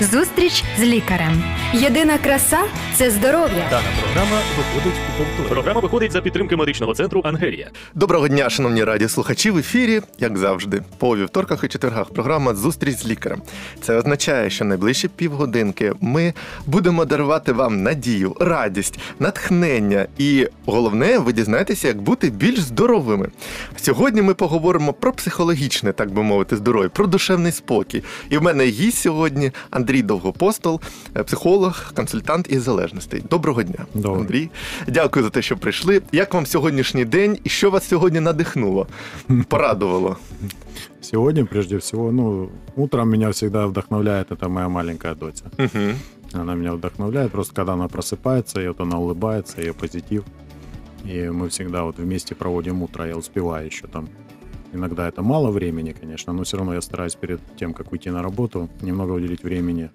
Зустріч з лікарем. Єдина краса це здоров'я. Дана програма виходить у повтор. Програма виходить за підтримки медичного центру Ангелія. Доброго дня, шановні радіослухачі. В ефірі, як завжди, по вівторках і четвергах програма Зустріч з лікарем. Це означає, що найближчі півгодинки ми будемо дарувати вам надію, радість, натхнення і головне, ви дізнаєтеся, як бути більш здоровими. Сьогодні ми поговоримо про психологічне, так би мовити, здоров'я, про душевний спокій. І в мене гість сьогодні Андрій Довгопостол, е, психолог, консультант із залежностей. Доброго дня, Доброго. Андрій. Дякую за те, що прийшли. Як вам сьогоднішній день і що вас сьогодні надихнуло, порадувало? Сегодня, прежде всего, ну, утром меня всегда вдохновляет это моя маленькая дочь. Угу. Она меня вдохновляет, просто когда она просыпается, и вот она улыбается, ее позитив. И мы всегда вот вместе проводим утро, я успеваю еще там. Иногда это мало времени, конечно, но все равно я стараюсь перед тем, как уйти на работу, немного уделить времени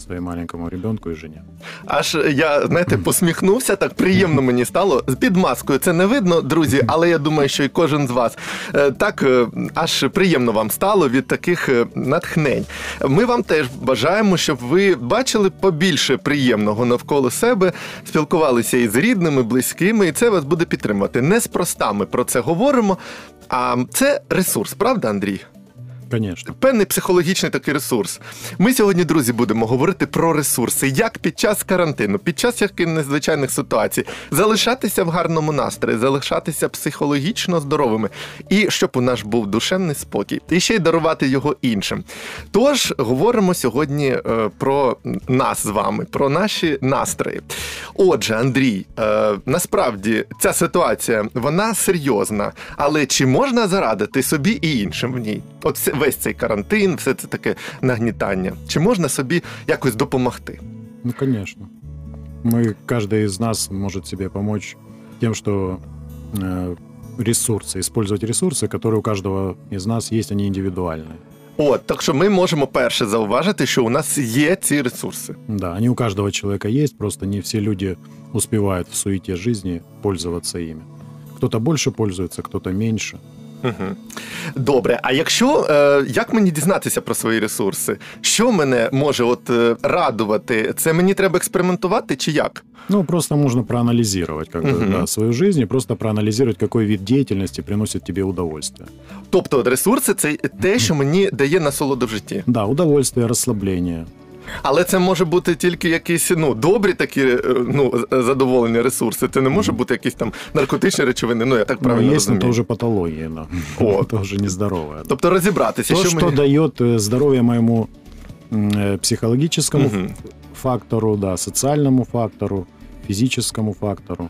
своему маленькому ребенку и жене. Аж я, знаєте, посміхнувся, так приємно мені стало. З під маскою це не видно, друзі, але я думаю, що і кожен з вас Е, так е, аж приємно вам стало від таких е, натхнень. Ми вам теж бажаємо, щоб ви бачили побільше приємного навколо себе, спілкувалися із рідними, близькими, і це вас буде підтримувати. Неспроста ми про це говоримо. А це ресурс, правда, Андрій? Конечно. певний психологічний такий ресурс. Ми сьогодні, друзі, будемо говорити про ресурси, як під час карантину, під час яких незвичайних ситуацій залишатися в гарному настрої, залишатися психологічно здоровими, і щоб у нас був душевний спокій, і ще й дарувати його іншим. Тож говоримо сьогодні е, про нас з вами, про наші настрої. Отже, Андрій, е, насправді ця ситуація вона серйозна, але чи можна зарадити собі і іншим в ній? От весь цей карантин, все це таке нагнітання. Чи можна собі якось допомогти? Ну, конечно. Мы, каждый из нас может себе помочь тем, что э, ресурсы, использовать ресурсы, которые у каждого из нас есть, они индивидуальные. От, так що ми можемо перше зауважити, що у нас є ці ресурси. Да, они у каждого человека есть, просто не все люди успевают в суете жизни пользоваться ими. Кто-то больше пользуется, кто-то меньше. Угу. Добре, а якщо е, як мені дізнатися про свої ресурси? Що мене може от е, радувати? Це мені треба експериментувати чи як? Ну, просто можно проанализировать как Мгм. да, свою жизнь и просто проанализировать, какой вид деятельности приносит тебе удовольствие. Тобто, ресурси це те, що мені дає насолоду в житті. Да, удовольствие, расслабление. Але це може бути тільки якісь ну добрі такі е, ну з- задоволені ресурси. Це не може бути якісь там наркотичні речовини. Ну я так Но правильно есть, но розумію. это уже патология, да. О. это уже нездоровое. Тобто розібратися, То, що, что мені... дает э, здоровье моему м, э, психологическому Мгм. ф- фактору, да, социальному фактору, физическому фактору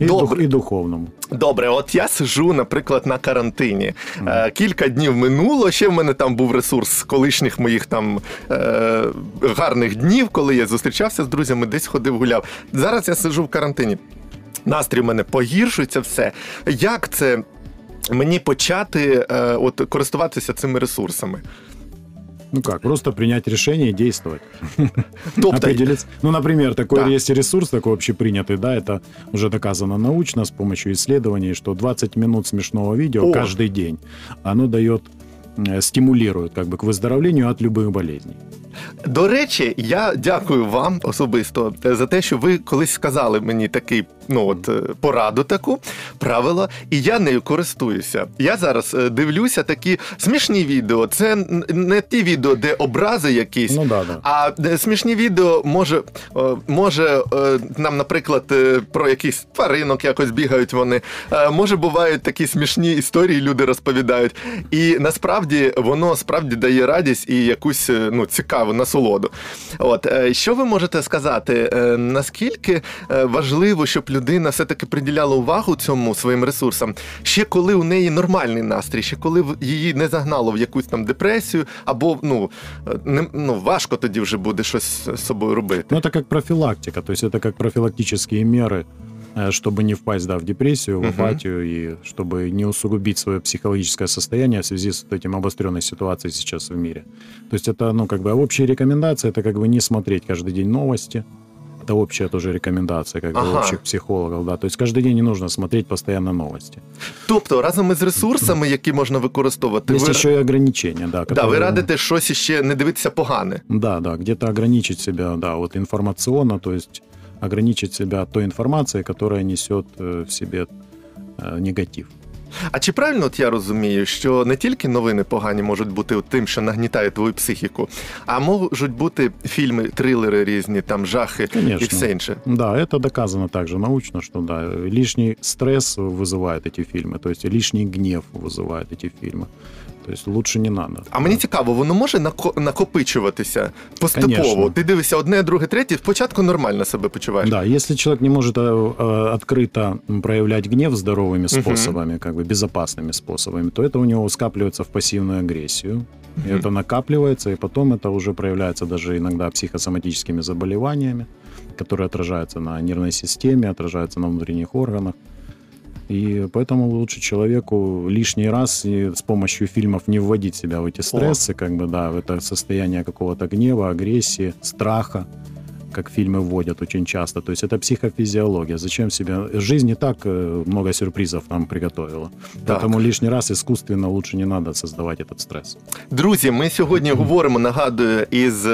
и, Добре. и духовному. Добре, от я сижу, наприклад, на карантині. Е, кілька днів минуло. Ще в мене там був ресурс з колишніх моїх там е, гарних днів, коли я зустрічався з друзями, десь ходив, гуляв. Зараз я сижу в карантині. Настрій в мене погіршується все. Як це мені почати е, от, користуватися цими ресурсами? Ну как, просто принять решение и действовать. Тобто, Определиться. Ну, например, такой Да. есть ресурс, такой общепринятый, да, это уже доказано научно с помощью исследований, что 20 минут смешного видео О. каждый день, оно дает, э, стимулирует как бы к выздоровлению от любых болезней. До речі, я дякую вам особисто за те, що ви колись сказали мені такий, ну от е, пораду таку правило, і я нею користуюся. Я зараз е, дивлюся такі смішні відео. Це не ті відео, де образи якісь. Ну да, да. А е, смішні відео може, може нам, наприклад, про якихось тваринок якось бігають вони. Може, бувають такі смішні історії, люди розповідають. І насправді воно справді дає радість і якусь ну, цікаву насолоду. От е, що ви можете сказати? е, Наскільки е, важливо, щоб людина все-таки приділяла увагу цьому своїм ресурсам, ще коли у неї нормальний настрій, ще коли в- її не загнало в якусь там депресію, або ну, е, не, ну важко тоді вже буде щось з собою робити. Ну, это как профилактика, то есть это как профилактические меры, э, чтобы не впасть да, в депрессию, в Мгм. апатию, и чтобы не усугубить свое психологическое состояние в связи с вот этим обостренной ситуацией сейчас в мире. То есть это, ну, как бы общие рекомендации, это как бы не смотреть каждый день новости, Это общая тоже рекомендация, как бы Ага. общих психологов, да. То есть каждый день не нужно смотреть постоянно новости. Тобто, разом із ресурсами, які можна використовувати, Есть ви, еще и ограничения, да. да, ви которые- радите щось іще не дивитися погане. Да, да, где-то ограничить себя, да, вот информационно, то есть ограничить себя той информацией, которая несет э, в себе э, негатив. А чи правильно от я розумію, що не тільки новини погані можуть бути тим, що нагнітає твою психіку, а можуть бути фільми, трилери різні, там жахи і Конечно. все інше. Да, это доказано также научно, что да, лишний стресс вызывает эти фильмы, то есть лишний гнев вызывает эти фильмы. То есть лучше не надо. А мені цікаво, воно може нако- накопичуватися поступово. Конечно. Ти дивишся одне, друге, третє, спочатку нормально себе почуваєш. Да, если человек не может э, э, открыто м, проявлять гнев здоровыми способами, как бы безопасными способами, то это у него скапливается в пассивную агрессию. И это накапливается, и потом это уже проявляется даже иногда психосоматическими заболеваниями, которые отражаются на нервной системе, отражаются на внутренних органах. И поэтому лучше человеку лишний раз и с помощью фильмов не вводить себя в эти стрессы, как бы, да, в это состояние какого-то гнева, агрессии, страха, как фильмы вводят очень часто. То есть это психофизиология. Зачем себе... Жизнь не так э, много сюрпризов нам приготовила. Так. Поэтому лишний раз искусственно лучше не надо создавать этот стресс. Друзі, ми сьогодні говоримо, нагадую, із.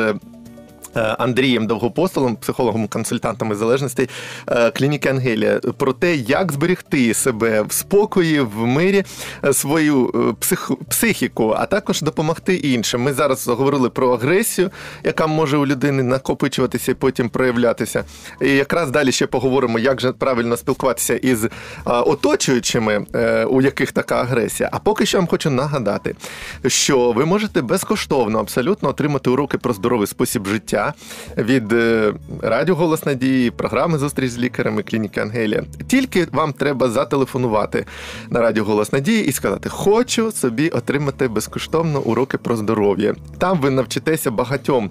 е, Андрієм Довгопостолом, психологом-консультантом із залежностей клініки Ангелія, про те, як зберегти себе в спокої, в мирі, е, свою е, псих, психіку, а також допомогти іншим. Ми зараз говорили про агресію, яка може у людини накопичуватися і потім проявлятися. І якраз далі ще поговоримо, як же правильно спілкуватися із оточуючими, у яких така агресія. А поки що вам хочу нагадати, що ви можете безкоштовно абсолютно отримати уроки про здоровий спосіб життя від е, радіо Голос Надії, програми Зустріч з лікарями клініки Ангелія. Тільки вам треба зателефонувати на радіо Голос Надії і сказати: Хочу собі отримати безкоштовно уроки про здоров'я. Там ви навчитеся багатьом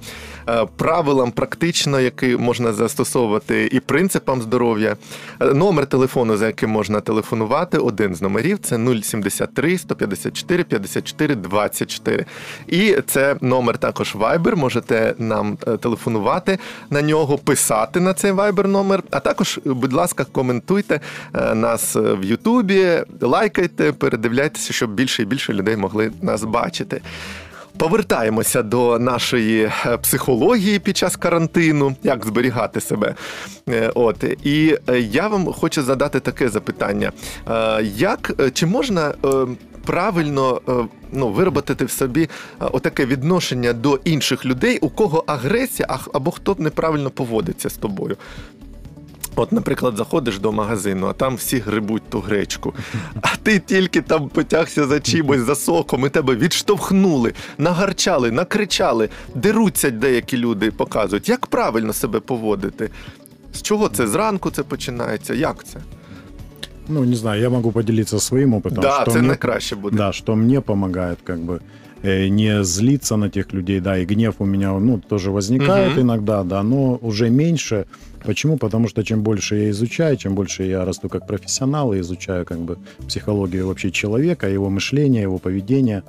е, правилам, практично, які можна застосовувати, і принципам здоров'я. Номер телефону, за яким можна телефонувати, один з номерів це 073 154 54 24. І це номер також Viber. Можете нам е, телефонувати на нього, писати на цей Viber номер. А також, будь ласка, коментуйте е, нас е, в Ютубі, лайкайте, передивляйтеся, щоб більше і більше людей могли нас бачити. Повертаємося до нашої е, психології під час карантину, як зберігати себе. От і я вам хочу задати таке запитання: як чи можна правильно е, ну, виробити в собі е, отаке відношення до інших людей, у кого агресія, або хто неправильно поводиться з тобою? От, наприклад, заходиш до магазину, а там всі грибуть ту гречку, а ти тільки там потягся за чимось, за соком, і тебе відштовхнули, нагарчали, накричали, деруться деякі люди, показують. Як правильно себе поводити? З чого це? Зранку це починається? Як це? Ну, не знаю, я могу поделиться своим опытом. да, что це мне- найкраще буде. Да, что мне помогает как бы э, не злиться на тех людей, да, и гнев у меня, ну, тоже возникает Мгм. иногда, да, но уже меньше. Почему? Потому что чем больше я изучаю, чем больше я расту как профессионал и изучаю как бы психологию вообще человека, его мышления, его поведения,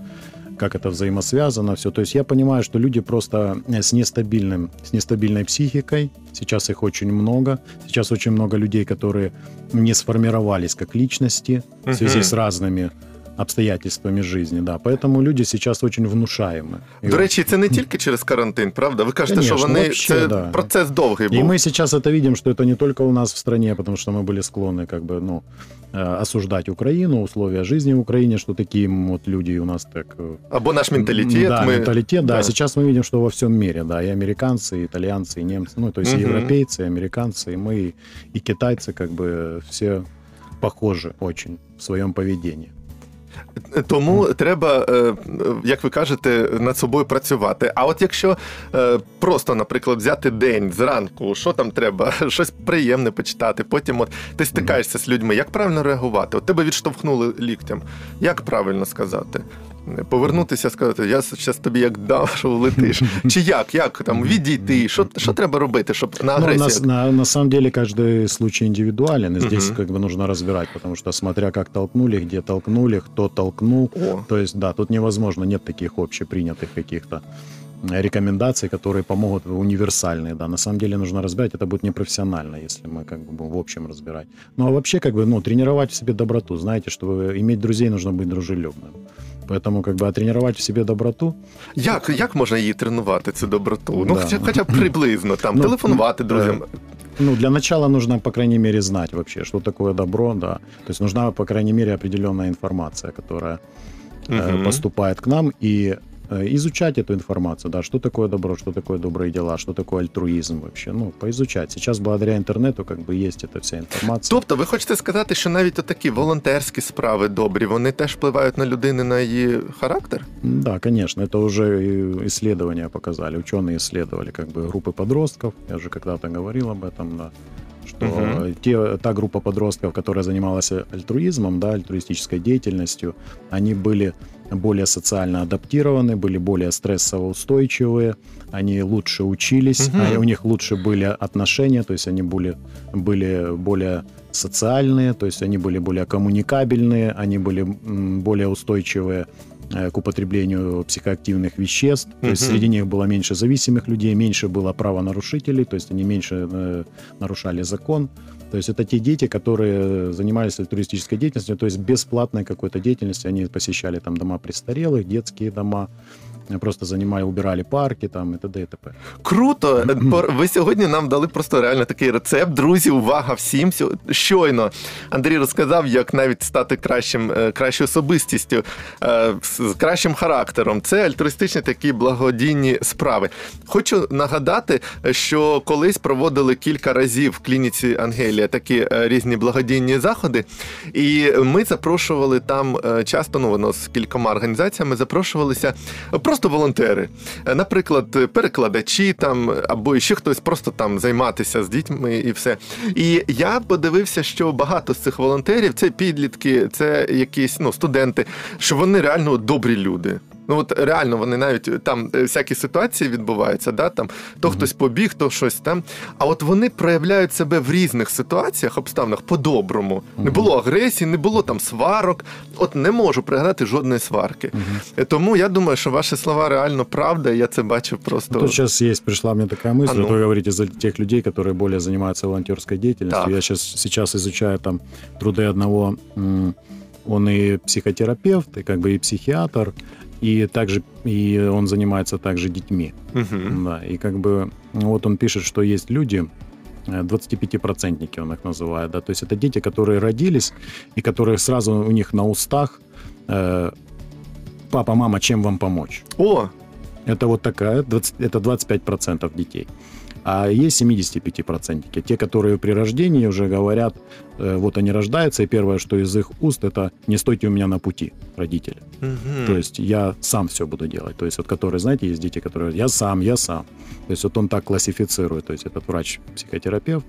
как это взаимосвязано, все. То есть я понимаю, что люди просто э, с нестабильным, с нестабильной психикой, сейчас их очень много, сейчас очень много людей, которые не сформировались как личности в связи с разными обстоятельствами жизни, да. Поэтому люди сейчас очень внушаемы. И До речі, це не тільки через карантин, правда? Ви кажете, що Конечно, вони вообще, це да. процес довгий И був. мы сейчас это видим, что это не только у нас в стране, потому что мы были склонны как бы, ну, э, осуждать Украину, условия жизни в Украине, что такие вот люди у нас так... э, Або наш менталітет. Да, ми... менталитет, да. да. Сейчас мы видим, что во всем мире, да, и американцы, и итальянцы, и немцы, ну, то есть Мгм. и европейцы, и американцы, и мы, и- и китайцы, как бы все похожи очень в своем поведении. Тому треба, е, як ви кажете, над собою працювати. А от якщо е, просто, наприклад, взяти день зранку, що там треба, щось приємне почитати, потім от ти стикаєшся з людьми, як правильно реагувати? От тебе відштовхнули ліктем. Як правильно сказати? Повернутися, сказати, я зараз тобі як дав, що влетиш. Чи як? Як там відійти? Що, що треба робити, щоб на Ну, агресію? на, на- на самом деле каждый случай индивидуален, и здесь Мгм. как бы нужно разбирать, потому что смотря как толкнули, где толкнули, кто толкнул, О, то есть да, тут невозможно, нет таких общепринятых каких-то рекомендаций, которые помогут универсальные, да. На самом деле нужно разбирать, это будет непрофессионально, если мы как бы будем в общем разбирать. Ну, а вообще, как бы, ну, тренировать в себе доброту. Знаете, чтобы иметь друзей, нужно быть дружелюбным. Поэтому, как бы, а тренировать в себе доброту, Як, як можна її тренувати, цю доброту? Ну, Да. хоча, хоча б приблизно, там, Ну, телефонувати друзям. Ну, для начала нужно, по крайней мере, знать вообще, что такое добро, да. То есть нужна, по крайней мере, определенная информация, которая э, Мгм. поступает к нам, и э, изучать эту информацию, да, что такое добро, что такое добрые дела, что такое альтруизм вообще, ну, поизучать. Сейчас благодаря интернету как бы есть эта вся информация. Тобто, ви хочете сказати, що навіть такі волонтерські справи добрі, вони теж впливають на людину, на її характер? Да, конечно, это уже и исследования показали, ученые исследовали как бы группы подростков, я уже когда-то говорил об этом, да, Что Мгм. те, та группа подростков, которая занималась альтруизмом, да, альтруистической деятельностью, они были более социально адаптированы, были более стрессово устойчивые, они лучше учились, а у них лучше были отношения, то есть они были, были более социальные, то есть они были более коммуникабельные, они были более устойчивые к употреблению психоактивных веществ. То есть среди них было меньше зависимых людей, меньше было правонарушителей, то есть они меньше э, нарушали закон. То есть это те дети, которые занимались альтруистической деятельностью, то есть бесплатной какой-то деятельностью. Они посещали там дома престарелых, детские дома, э, просто занимали, убирали парки там и т.д. и т.п. Круто! Ви сьогодні нам дали просто реально такий рецепт. Друзі, увага всім! Щойно Андрій розказав, як навіть стати кращим, е, кращою особистістю, е, з кращим характером. Це альтруїстичні такі благодійні справи. Хочу нагадати, що колись проводили кілька разів в клініці Ангелія такі е, різні благодійні заходи, і ми запрошували там е, часто, ну воно з кількома організаціями запрошувалися просто волонтери. Е, Наприклад, перекладачі там або ще хтось просто там займатися з дітьми і все. І я подивився, що багато з цих волонтерів це підлітки, це якісь ну, студенти, що вони реально добрі люди. Ну от реально вони навіть там е, всякі ситуації відбуваються, да, там то хтось побіг, то щось там. А от вони проявляють себе в різних ситуаціях, обставинах по-доброму. Не було агресії, не було там сварок. От не можу пригадати жодної сварки. Е, Тому я думаю, що ваші слова реально правда. і Я це бачив просто. Тут сейчас есть, пришла мне такая мысль, А ну. вот вы говорите за тех людей, которые более занимаются волонтерской деятельностью. Так. Я сейчас, сейчас изучаю там труды одного, м, он и психотерапевт, и как бы и психиатр, и также и он занимается также детьми. Мгм. Да, и как бы ну, вот он пишет, что есть люди, э, 25-процентники он их называет, да, то есть это дети, которые родились, и которые сразу у них на устах э, «папа, мама, чем вам помочь?» О, Это вот такая, 20, это 25% детей. А есть 75%, те, которые при рождении уже говорят, э, вот они рождаются, и первое, что из их уст, это «не стойте у меня на пути, родители». Мгм. То есть я сам все буду делать. То есть вот которые, знаете, есть дети, которые говорят, я сам, я сам. То есть вот он так классифицирует, то есть этот врач-психотерапевт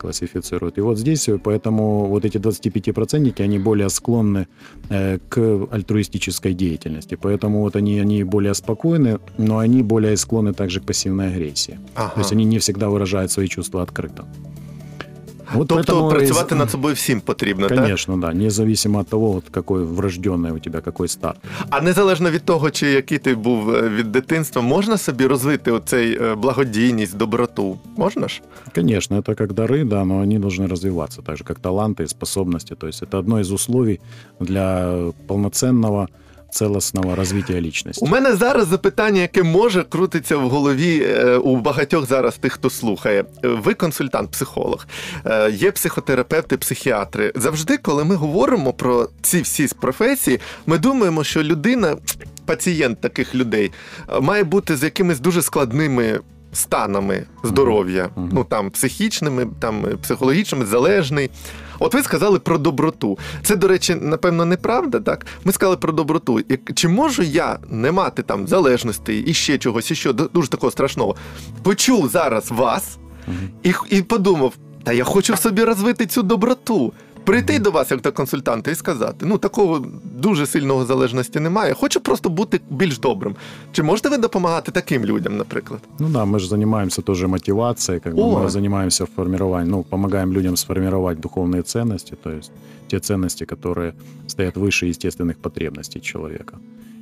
классифицирует. И вот здесь э, поэтому вот эти 25-процентники, они более склонны э, к альтруистической деятельности. Поэтому вот они, они более спокойны, но они более склонны также к пассивной агрессии. Ага. То есть они не всегда выражают свои чувства открыто. Вот Тобто поэтому працювати из- над собою всім потрібно, так? Конечно, да, независимо от того, вот какой врожденный у тебя, какой старт. А незалежно від того, чи який ти був е, від дитинства, можна собі розвити оцей е, благодійність, доброту? Можна ж? Конечно, это как дары, да, но они должны развиваться, так же как таланты и способности. То есть это одно из условий для полноценного, целостного розвиття лічності. У мене зараз запитання, яке може крутиться в голові е, у багатьох зараз тих, хто слухає. Ви консультант, психолог, е, є психотерапевти, психіатри. Завжди, коли ми говоримо про ці всі професії, ми думаємо, що людина, пацієнт таких людей, е, має бути з якимись дуже складними. Станами здоров'я, Мгм. ну там психічними, там психологічними, залежний. От ви сказали про доброту. Це, до речі, напевно, неправда, так? Ми сказали про доброту. Чи можу я не мати там залежностей і ще чогось, і що ду- дуже такого страшного? Почув зараз вас Мгм. і, і подумав: та я хочу в собі розвити цю доброту Прийти до вас як до консультанта і сказати: ну такого дуже сильного залежності немає. Хочу просто бути більш добрим. Чи можете ви допомагати таким людям, наприклад? Ну да, мы же занимаемся тоже мотивацией, как бы О! мы занимаемся формированием, ну, помогаем людям сформировать духовные ценности, то есть те ценности, которые стоят выше естественных потребностей человека.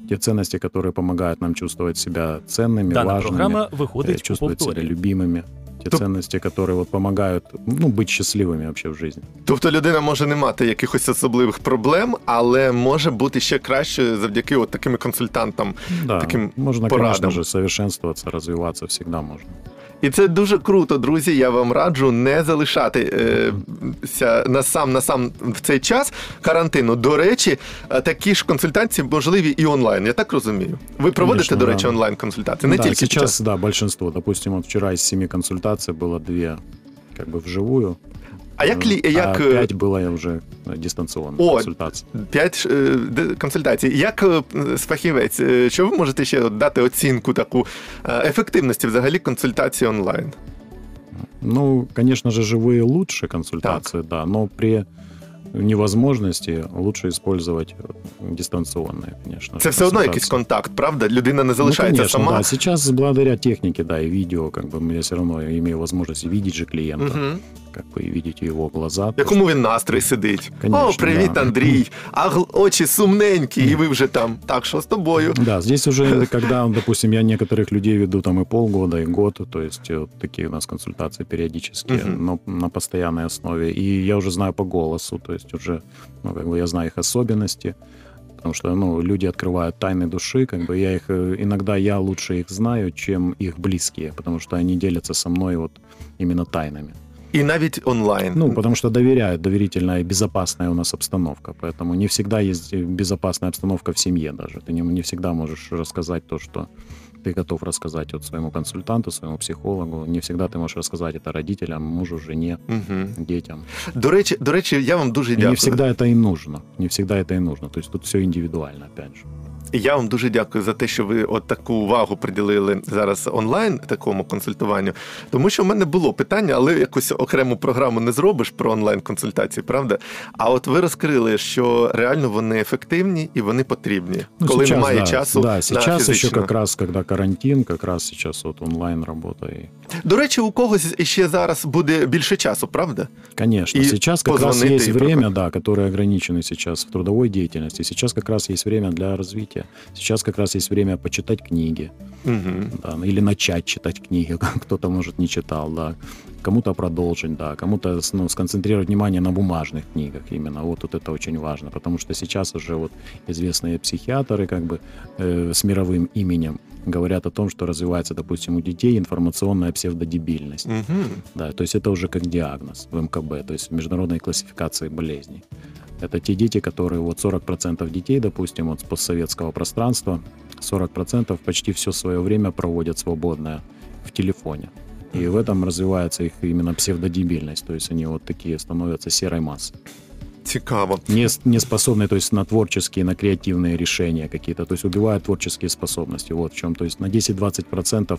те ценности, которые помогают нам чувствовать себя ценными, Дана важными, програма э, виходить у чувствовать себя повторі. любимыми. Те Топ- ценности, которые вот помогают ну, быть счастливыми вообще в жизни. Тобто людина може не мати якихось особливих проблем, але може бути ще краще завдяки от таким консультантам. Да, Таким можно, порадам. конечно же, совершенствоваться, развиваться всегда можно. І це дуже круто, друзі. Я вам раджу не залишатися е, на сам на сам в цей час карантину. До речі, е, такі ж консультації можливі і онлайн. Я так розумію. Ви проводите, Конечно, до да. речі, онлайн консультації, не да, тільки сейчас, час. да, большинство. Допустим, вчора из семи консультаций было две как вживую, А як лі а як е, пять было уже э, дистанционно О, консультаций. п'ять е, де- консультацій? Як е, з фахівець? е, Що ви можете ще от дати оцінку таку е, ефективності взагалі консультації онлайн? Ну, конечно же, живые лучше консультации, да, но при невозможности лучше использовать э, дистанционные, конечно. Це же, все одно якийсь консультации. контакт, правда? Людина не Ну, залишається конечно, сама. да. Сейчас благодаря технике, да, и видео, как бы я все равно имею возможность видеть же клиента, Угу. как бы и видеть его глаза. В якому він настрої сидить? Конечно, О, привіт, да. Андрій! А гл- очі сумненькі, і ви вже там. Так, що з тобою? Да, здесь уже, когда, допустим, я некоторых людей веду там и полгода, и год, то есть вот такие у нас консультации периодические, Мгм. но на постоянной основе. И я уже знаю по голосу, то есть уже, ну, как бы я знаю их особенности, потому что, ну, люди открывают тайны души, как бы я их, э, иногда я лучше их знаю, чем их близкие, потому что они делятся со мной вот именно тайнами. І навіть онлайн. Ну, потому что доверяют, доверительная и безопасная у нас обстановка. Поэтому не всегда есть э, безопасная обстановка в семье даже. Ты не, не всегда можешь рассказать то, что ты готов рассказать вот своему консультанту, своему психологу. Не всегда ты можешь рассказать это родителям, мужу, жене, Мгм. детям. До речі, до речі, я вам дуже И дякую. не всегда это и нужно. Не всегда это и нужно. То есть тут все индивидуально, опять же. Я вам дуже дякую за те, що ви от таку увагу приділили зараз онлайн такому консультуванню. Тому що в мене було питання, але якусь окрему програму не зробиш про онлайн консультації, правда? А от ви розкрили, що реально вони ефективні і вони потрібні, Ну, коли сейчас, немає да, часу. Да, сейчас еще фізичну. как раз, когда карантин, как раз сейчас вот онлайн работа. И, До речі, у когось іще зараз буде більше часу, правда? конечно, И сейчас как раз позвонить, есть и время, да, которое ограничено сейчас в трудовой деятельности. Сейчас как раз есть время для развития. Сейчас как раз есть время почитать книги, Угу. да, или начать читать книги. Кто-то, может, не читал, да. Кому-то продолжить, да. Кому-то ну, сконцентрировать внимание на бумажных книгах именно. Вот, вот это очень важно, потому что сейчас уже вот известные психиатры как бы э, с мировым именем говорят о том, что развивается, допустим, у детей информационная псевдодебильность. Угу. Да, то есть это уже как диагноз в МКБ, то есть в международной классификации болезней. Это те дети, которые, вот 40% детей, допустим, вот с постсоветского пространства, 40% почти все свое время проводят свободное в телефоне. И в этом развивается их именно псевдодебильность, то есть они вот такие становятся серой массой. Цікаво. Не, не способны, то есть на творческие, на креативные решения какие-то, то есть убивают творческие способности. Вот в чем. То есть на 10-20% э,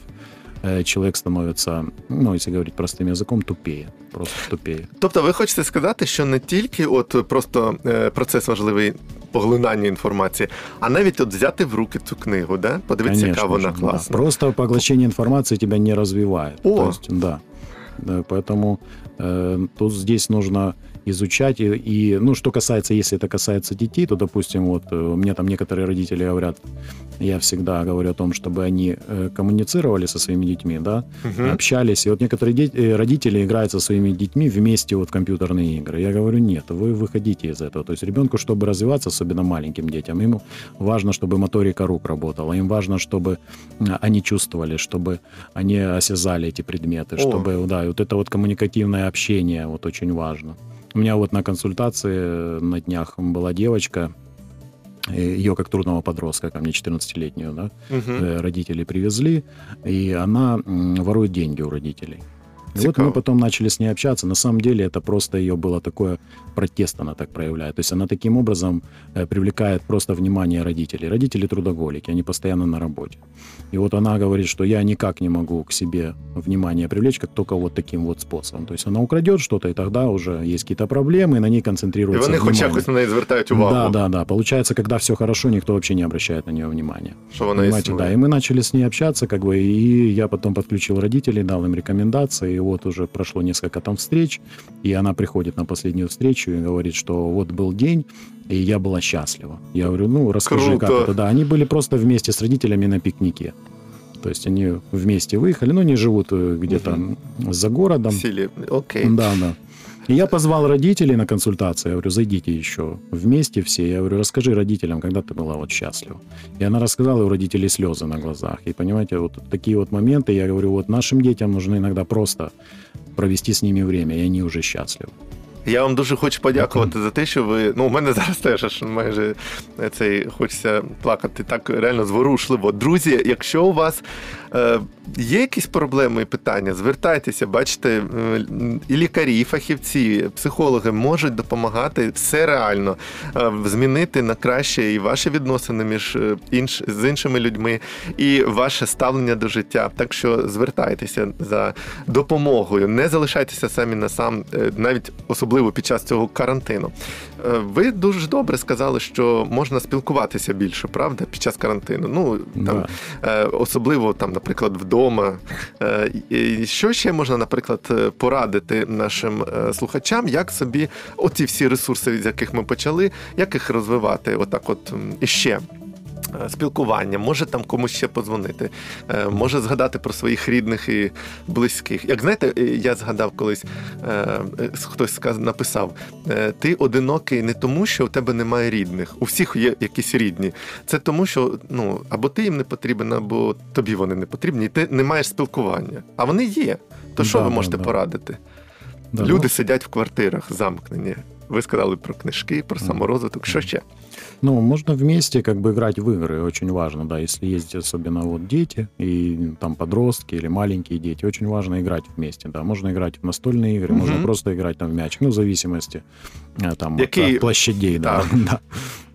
человек становится, ну, если говорить простым языком, тупее. Просто тупее. Тобто, ви хочете сказати, що не тільки от просто е, процес важливий поглинання інформації, а навіть от взяти в руки цю книгу, да? подивитися, яка Конечно вона же, да. класна. Просто поглощение информации тебя не развивает. О! То есть, да. Да, поэтому э, тут здесь нужно изучать. И, и, ну, что касается, если это касается детей, то, допустим, вот э, мне там некоторые родители говорят, я всегда говорю о том, чтобы они э, коммуницировали со своими детьми, да, Мгм. общались. И вот некоторые дети, э, родители играют со своими детьми вместе вот в компьютерные игры. Я говорю, нет, вы выходите из этого. То есть ребенку, чтобы развиваться, особенно маленьким детям, ему важно, чтобы моторика рук работала, им важно, чтобы они чувствовали, чтобы они осязали эти предметы, О. чтобы, да, и вот это вот коммуникативное общение вот очень важно. У меня вот на консультации э, на днях была девочка, ее как трудного подростка, ко мне 14-летнюю, да, э, родители привезли, и она ворует деньги у родителей. И вот Цікаво. мы потом начали с ней общаться. На самом деле это просто ее было такое протест, она так проявляет. То есть она таким образом э, привлекает просто внимание родителей. Родители трудоголики, они постоянно на работе. И вот она говорит, что я никак не могу к себе внимание привлечь, как только вот таким вот способом. То есть она украдет что-то, и тогда уже есть какие-то проблемы, и на ней І концентрируется вони хоч внимание. якось на неї звертають увагу, Да, да, да. Получается, когда все хорошо, никто вообще не обращает на нее внимания. що вона Понимаете, да. існує. И мы начали с ней общаться, как бы, и я потом подключил родителей, дал им рекомендации, и вот уже прошло несколько там встреч, и она приходит на последнюю встречу и говорит, что вот был день, и я была счастлива. Я говорю, ну, расскажи, Круто. как это. Да, они были просто вместе с родителями на пикнике. То есть они вместе выехали, но они живут э, где-то за городом. Сілі. Окей. Да, да. И я позвал родителей на консультацию. Я говорю, зайдите еще вместе все. Я говорю, расскажи родителям, когда ты была вот счастлива. И она рассказала, у родителей слезы на глазах. И понимаете, вот такие вот моменты, я говорю, вот нашим детям нужно иногда просто провести с ними время, и они уже счастливы. Я вам дуже хочу подякувати за те, що ви. Ну, у мене зараз теж аж майже цей хочеться плакати так реально зворушливо. Друзі, якщо у вас е, є якісь проблеми і питання, звертайтеся, бачите, і лікарі, і фахівці, психологи можуть допомагати все реально е, змінити на краще і ваші відносини між е, інш, з іншими людьми, і ваше ставлення до життя. Так що звертайтеся за допомогою, не залишайтеся самі на сам, е, навіть особливо під час цього карантину. Е, Ви дуже добре сказали, що можна спілкуватися більше, правда, під час карантину. Ну там Да. е, особливо там, наприклад, вдома. Е, і Що ще можна, наприклад, порадити нашим слухачам, як собі оці всі ресурси, з яких ми почали, як їх розвивати? Отак, от іще. Е, Спілкування, може там комусь ще подзвонити, е, може згадати про своїх рідних і близьких. Як знаєте, е, я згадав колись, хтось сказ- написав: ти одинокий не тому, що у тебе немає рідних. У всіх є якісь рідні. Це тому, що ну або ти їм не потрібен, або тобі вони не потрібні, і ти не маєш спілкування. А вони є. То що Да, ви можете да. порадити? Да, Люди ну, сидять в квартирах замкнені. Ви сказали про книжки, про саморозвиток. Що ще? Ну, можно вместе как бы играть в игры, очень важно, да, если есть особенно вот дети и там подростки или маленькие дети, очень важно играть вместе, да, можно играть в настольные игры, можно Мгм. просто играть там в мячик, ну, в зависимости э, там от, Какие- от площадей, да, да.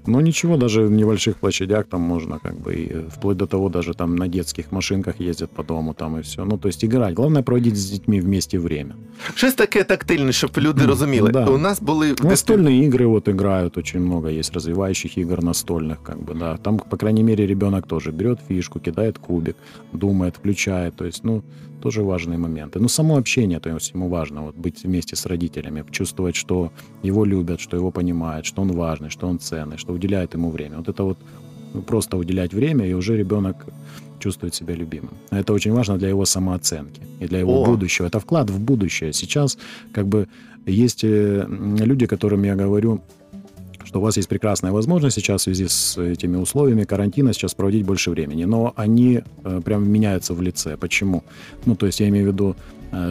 Ну, ничего, даже в небольших площадях там можно как бы, и, э, вплоть до того, даже там на детских машинках ездят по дому там и все, ну, то есть играть, главное проводить с детьми вместе время. Щось таке тактильне, щоб люди розуміли. да. У нас були дитин- Настольные игры вот играют очень много, есть развивающих игр настольных, как бы, да. Там, по крайней мере, ребенок тоже берет фишку, кидает кубик, думает, включает, то есть, ну, тоже важные моменты. Ну, само общение, то есть ему важно вот быть вместе с родителями, чувствовать, что его любят, что его понимают, что он важный, что он ценный, что уделяет ему время. Вот это вот ну, просто уделять время, и уже ребенок чувствует себя любимым. Это очень важно для его самооценки и для его О. будущего. Это вклад в будущее. Сейчас как бы есть э, люди, которым я говорю, что у вас есть прекрасная возможность сейчас в связи с этими условиями карантина сейчас проводить больше времени, но они э, прям меняются в лице. Почему? Ну, то есть я имею в виду,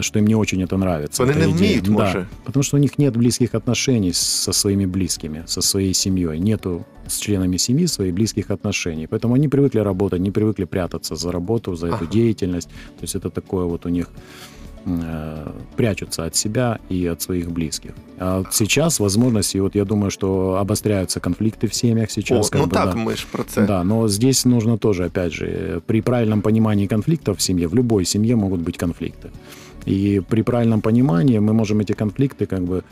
что им не очень это нравится. Эта не вміють, Да, може. потому что у них нет близких отношений со своими близкими, со своей семьей, нету с членами семьи своих близких отношений. Поэтому они привыкли работать, не привыкли прятаться за работу, за эту Ага. деятельность. То есть это такое вот у них э, прячутся от себя и от своих близких. А вот сейчас возможности, вот я думаю, что обостряются конфликты в семьях сейчас. О, ну бы, так, да. ми ж про це. Да, но здесь нужно тоже, опять же, э, при правильном понимании конфликтов в семье, в любой семье могут быть конфликты. И при правильном понимании мы можем эти конфликты как бы э,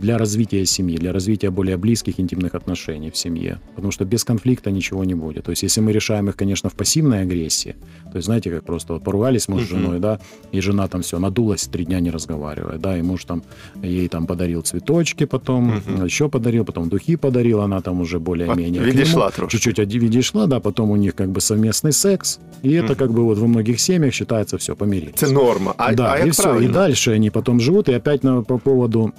для развития семьи, для развития более близких интимных отношений в семье. Потому что без конфликта ничего не будет. То есть если мы решаем их, конечно, в пассивной агрессии, то есть знаете, как просто вот поругались муж с Мгм. женой, да, и жена там все, надулась, три дня не разговаривая, да, и муж там ей там подарил цветочки потом, Мгм. еще подарил, потом духи подарил, она там уже более-менее. От- к нему відійшла трошки. чуть-чуть оди- відійшла, да, потом у них как бы совместный секс, и это Мгм. как бы вот во многих семьях считается все, помирились. Це норма. А, да, а и як все, правильно? и дальше они потом живут, и опять на, по поводу, э,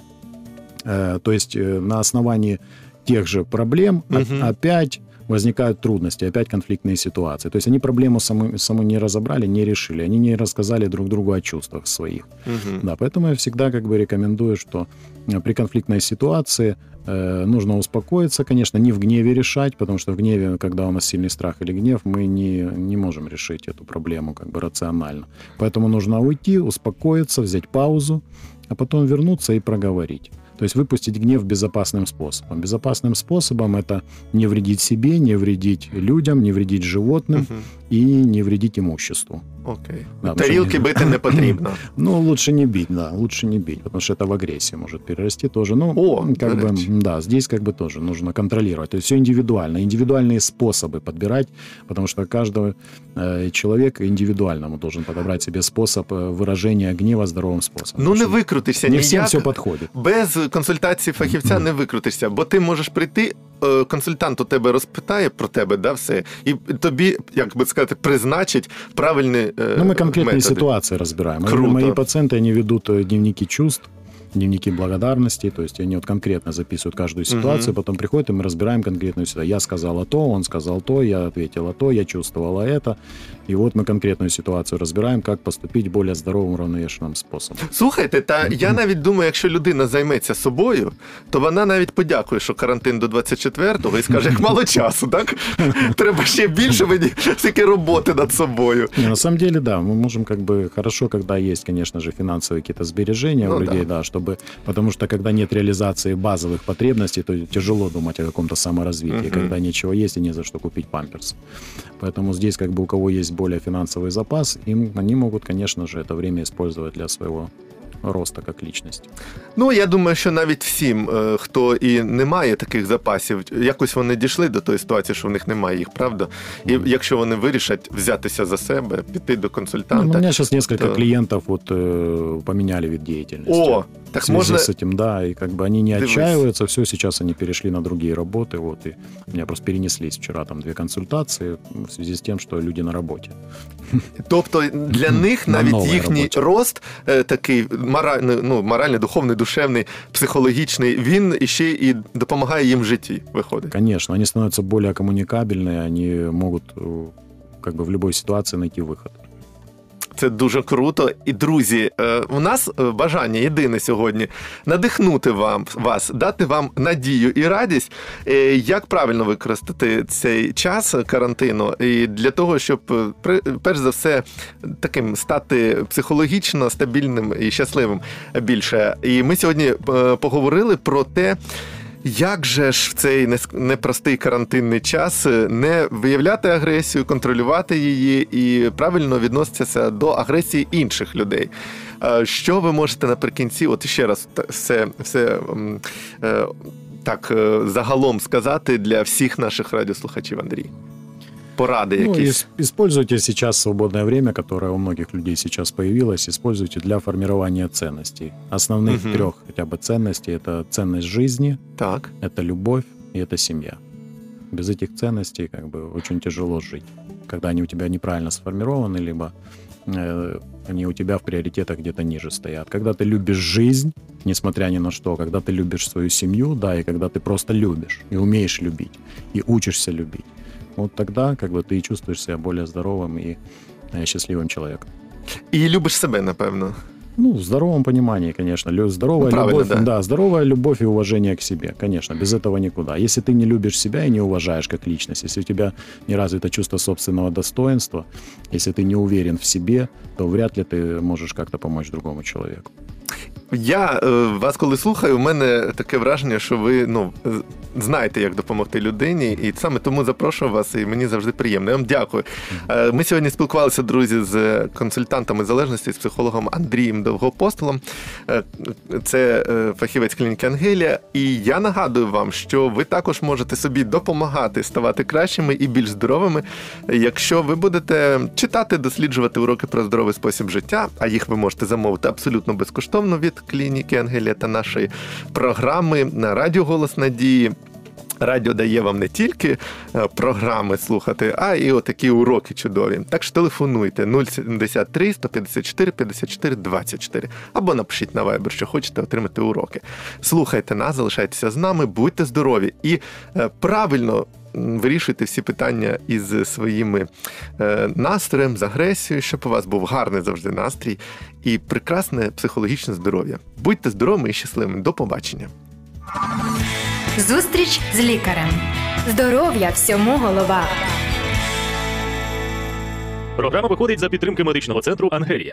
то есть э, на основании тех же проблем Мгм. опять возникают трудности, опять конфликтные ситуации. То есть они проблему саму, саму не разобрали, не решили, они не рассказали друг другу о чувствах своих. Мгм. Да, поэтому я всегда как бы рекомендую, что э, при конфликтной ситуации э, нужно успокоиться, конечно, не в гневе решать, потому что в гневе, когда у нас сильный страх или гнев, мы не, не можем решить эту проблему как бы рационально. Поэтому нужно уйти, успокоиться, взять паузу, а потом вернуться и проговорить. То есть выпустить гнев безопасным способом. Безопасным способом это не вредить себе, не вредить людям, не вредить животным, Мгм. и не вредить имуществу. Окей. Да, Тарілки тому що бити не потрібно. Ну, лучше не бить, да, лучше не бить, потому что это в агрессию может перерасти тоже. Ну, О, как до бы, речи. да, здесь как бы тоже нужно контролировать. То есть все индивидуально, индивидуальные способы подбирать, потому что каждый э, человек индивидуально ему должен подобрать себе способ э, выражения гнева здоровым способом. Ну не Потому что викрутишся Не всем ніяк. все подходит. Без консультації фахівця не викрутишся, бо ти можеш прийти, е, консультант у тебе розпитає про тебе, да, все, і тобі, як би сказати, призначить правильні е, Ну, мы конкретные методи. ситуации разбираем. Круто. Мои пациенты, они ведут э, дневники чувств, дневники благодарности, то есть они вот конкретно записывают каждую ситуацию, Мгм. потом приходят, и мы разбираем конкретную ситуацию. Я сказала то, он сказал то, я ответила то, я чувствовала это. И вот мы конкретную ситуацию разбираем, как поступить более здоровым, уравновешенным способом. Слухайте, та я навіть думаю, якщо людина займеться собою, то вона навіть подякує, що карантин до 24-го і скаже, як мало часу, так? Треба ще більше мені всякі роботи над собою. Не, на самом деле, да, мы можем как бы хорошо, когда есть, конечно же, финансовые какие-то сбережения Ну у людей, да. да. чтобы, потому что когда нет реализации базовых потребностей, то тяжело думать о каком-то саморазвитии, Мгм. когда ничего есть и не за что купить памперс. Поэтому здесь как бы у кого есть более финансовый запас, им они могут, конечно же, это время использовать для своего роста как личности. Ну, я думаю, що навіть всім, е, хто і не має таких запасів, якось вони дійшли до тої ситуації, що в них немає їх, правда? І якщо вони вирішать взятися за себе, піти до Ну, консультанта. у меня сейчас несколько Да. клиентов вот э, поменяли вид деятельности. О, в так связи можна. с этим, да, и как бы они не Дивись. отчаиваются, все, сейчас они перешли на другие работы, вот, и у меня просто перенеслись вчера там две консультации в связи с тем, что люди на работе. Тобто для них На навіть новій їхній роботі. рост е, такий моральний, ну, моральний, духовний, душевний, психологічний, він іще і допомагає їм в житті, виходить. Конечно, они становятся более коммуникабельные, они могут э, как бы в любой ситуации найти выход. Це дуже круто. І друзі, е, у нас е, бажання єдине сьогодні надихнути вам вас, дати вам надію і радість, е, як правильно використати цей час карантину, і для того, щоб е, перш за все таким стати психологічно стабільним і щасливим більше. І ми сьогодні е, поговорили про те. Як же ж в цей непростий карантинний час е, не виявляти агресію, контролювати її і правильно відноситися до агресії інших людей? Е, Що ви можете наприкінці, от ще раз все, все е, так загалом сказати для всіх наших радіослухачів, Андрій? Поради Ну, якісь. ис- используйте сейчас свободное время, которое у многих людей сейчас появилось, используйте для формирования ценностей. Основных Мгм. трех хотя бы ценностей – это ценность жизни, Так. это любовь и это семья. Без этих ценностей как бы очень тяжело жить. Когда они у тебя неправильно сформированы, либо э, они у тебя в приоритетах где-то ниже стоят. Когда ты любишь жизнь, несмотря ни на что, когда ты любишь свою семью, да, и когда ты просто любишь и умеешь любить, и учишься любить, вот тогда как бы ты и чувствуешь себя более здоровым и э, счастливым человеком. І любиш себе, напевно. Ну, в здоровом понимании, конечно. Здоровая Ну, любовь, да. здоровая любовь и уважение к себе, конечно, без этого никуда. Если ты не любишь себя и не уважаешь как личность, если у тебя не развито чувство собственного достоинства, если ты не уверен в себе, то вряд ли ты можешь как-то помочь другому человеку. Я е, вас, коли слухаю, у мене таке враження, що ви ну, е, знаєте, як допомогти людині, і саме тому запрошую вас, і мені завжди приємно. Я вам дякую. Е, Ми сьогодні спілкувалися, друзі, з консультантами залежності, з психологом Андрієм Довгопостолом. Це фахівець клініки Ангелія. І я нагадую вам, що ви також можете собі допомагати ставати кращими і більш здоровими, якщо ви будете читати, досліджувати уроки про здоровий спосіб життя, а їх ви можете замовити абсолютно безкоштовно від клініки Ангелія та нашої програми на Радіо Голос Надії. Радіо дає вам не тільки е, програми слухати, а і отакі уроки чудові. Так що телефонуйте 073 154 54 24 або напишіть на Viber, що хочете отримати уроки. Слухайте нас, залишайтеся з нами, будьте здорові і е, правильно вирішуйте всі питання із своїми е, настроєм, з агресією, щоб у вас був гарний завжди настрій і прекрасне психологічне здоров'я. Будьте здоровими і щасливими. До побачення. Зустріч з лікарем. Здоров'я всьому голова. Програма виходить за підтримки медичного центру Ангелія.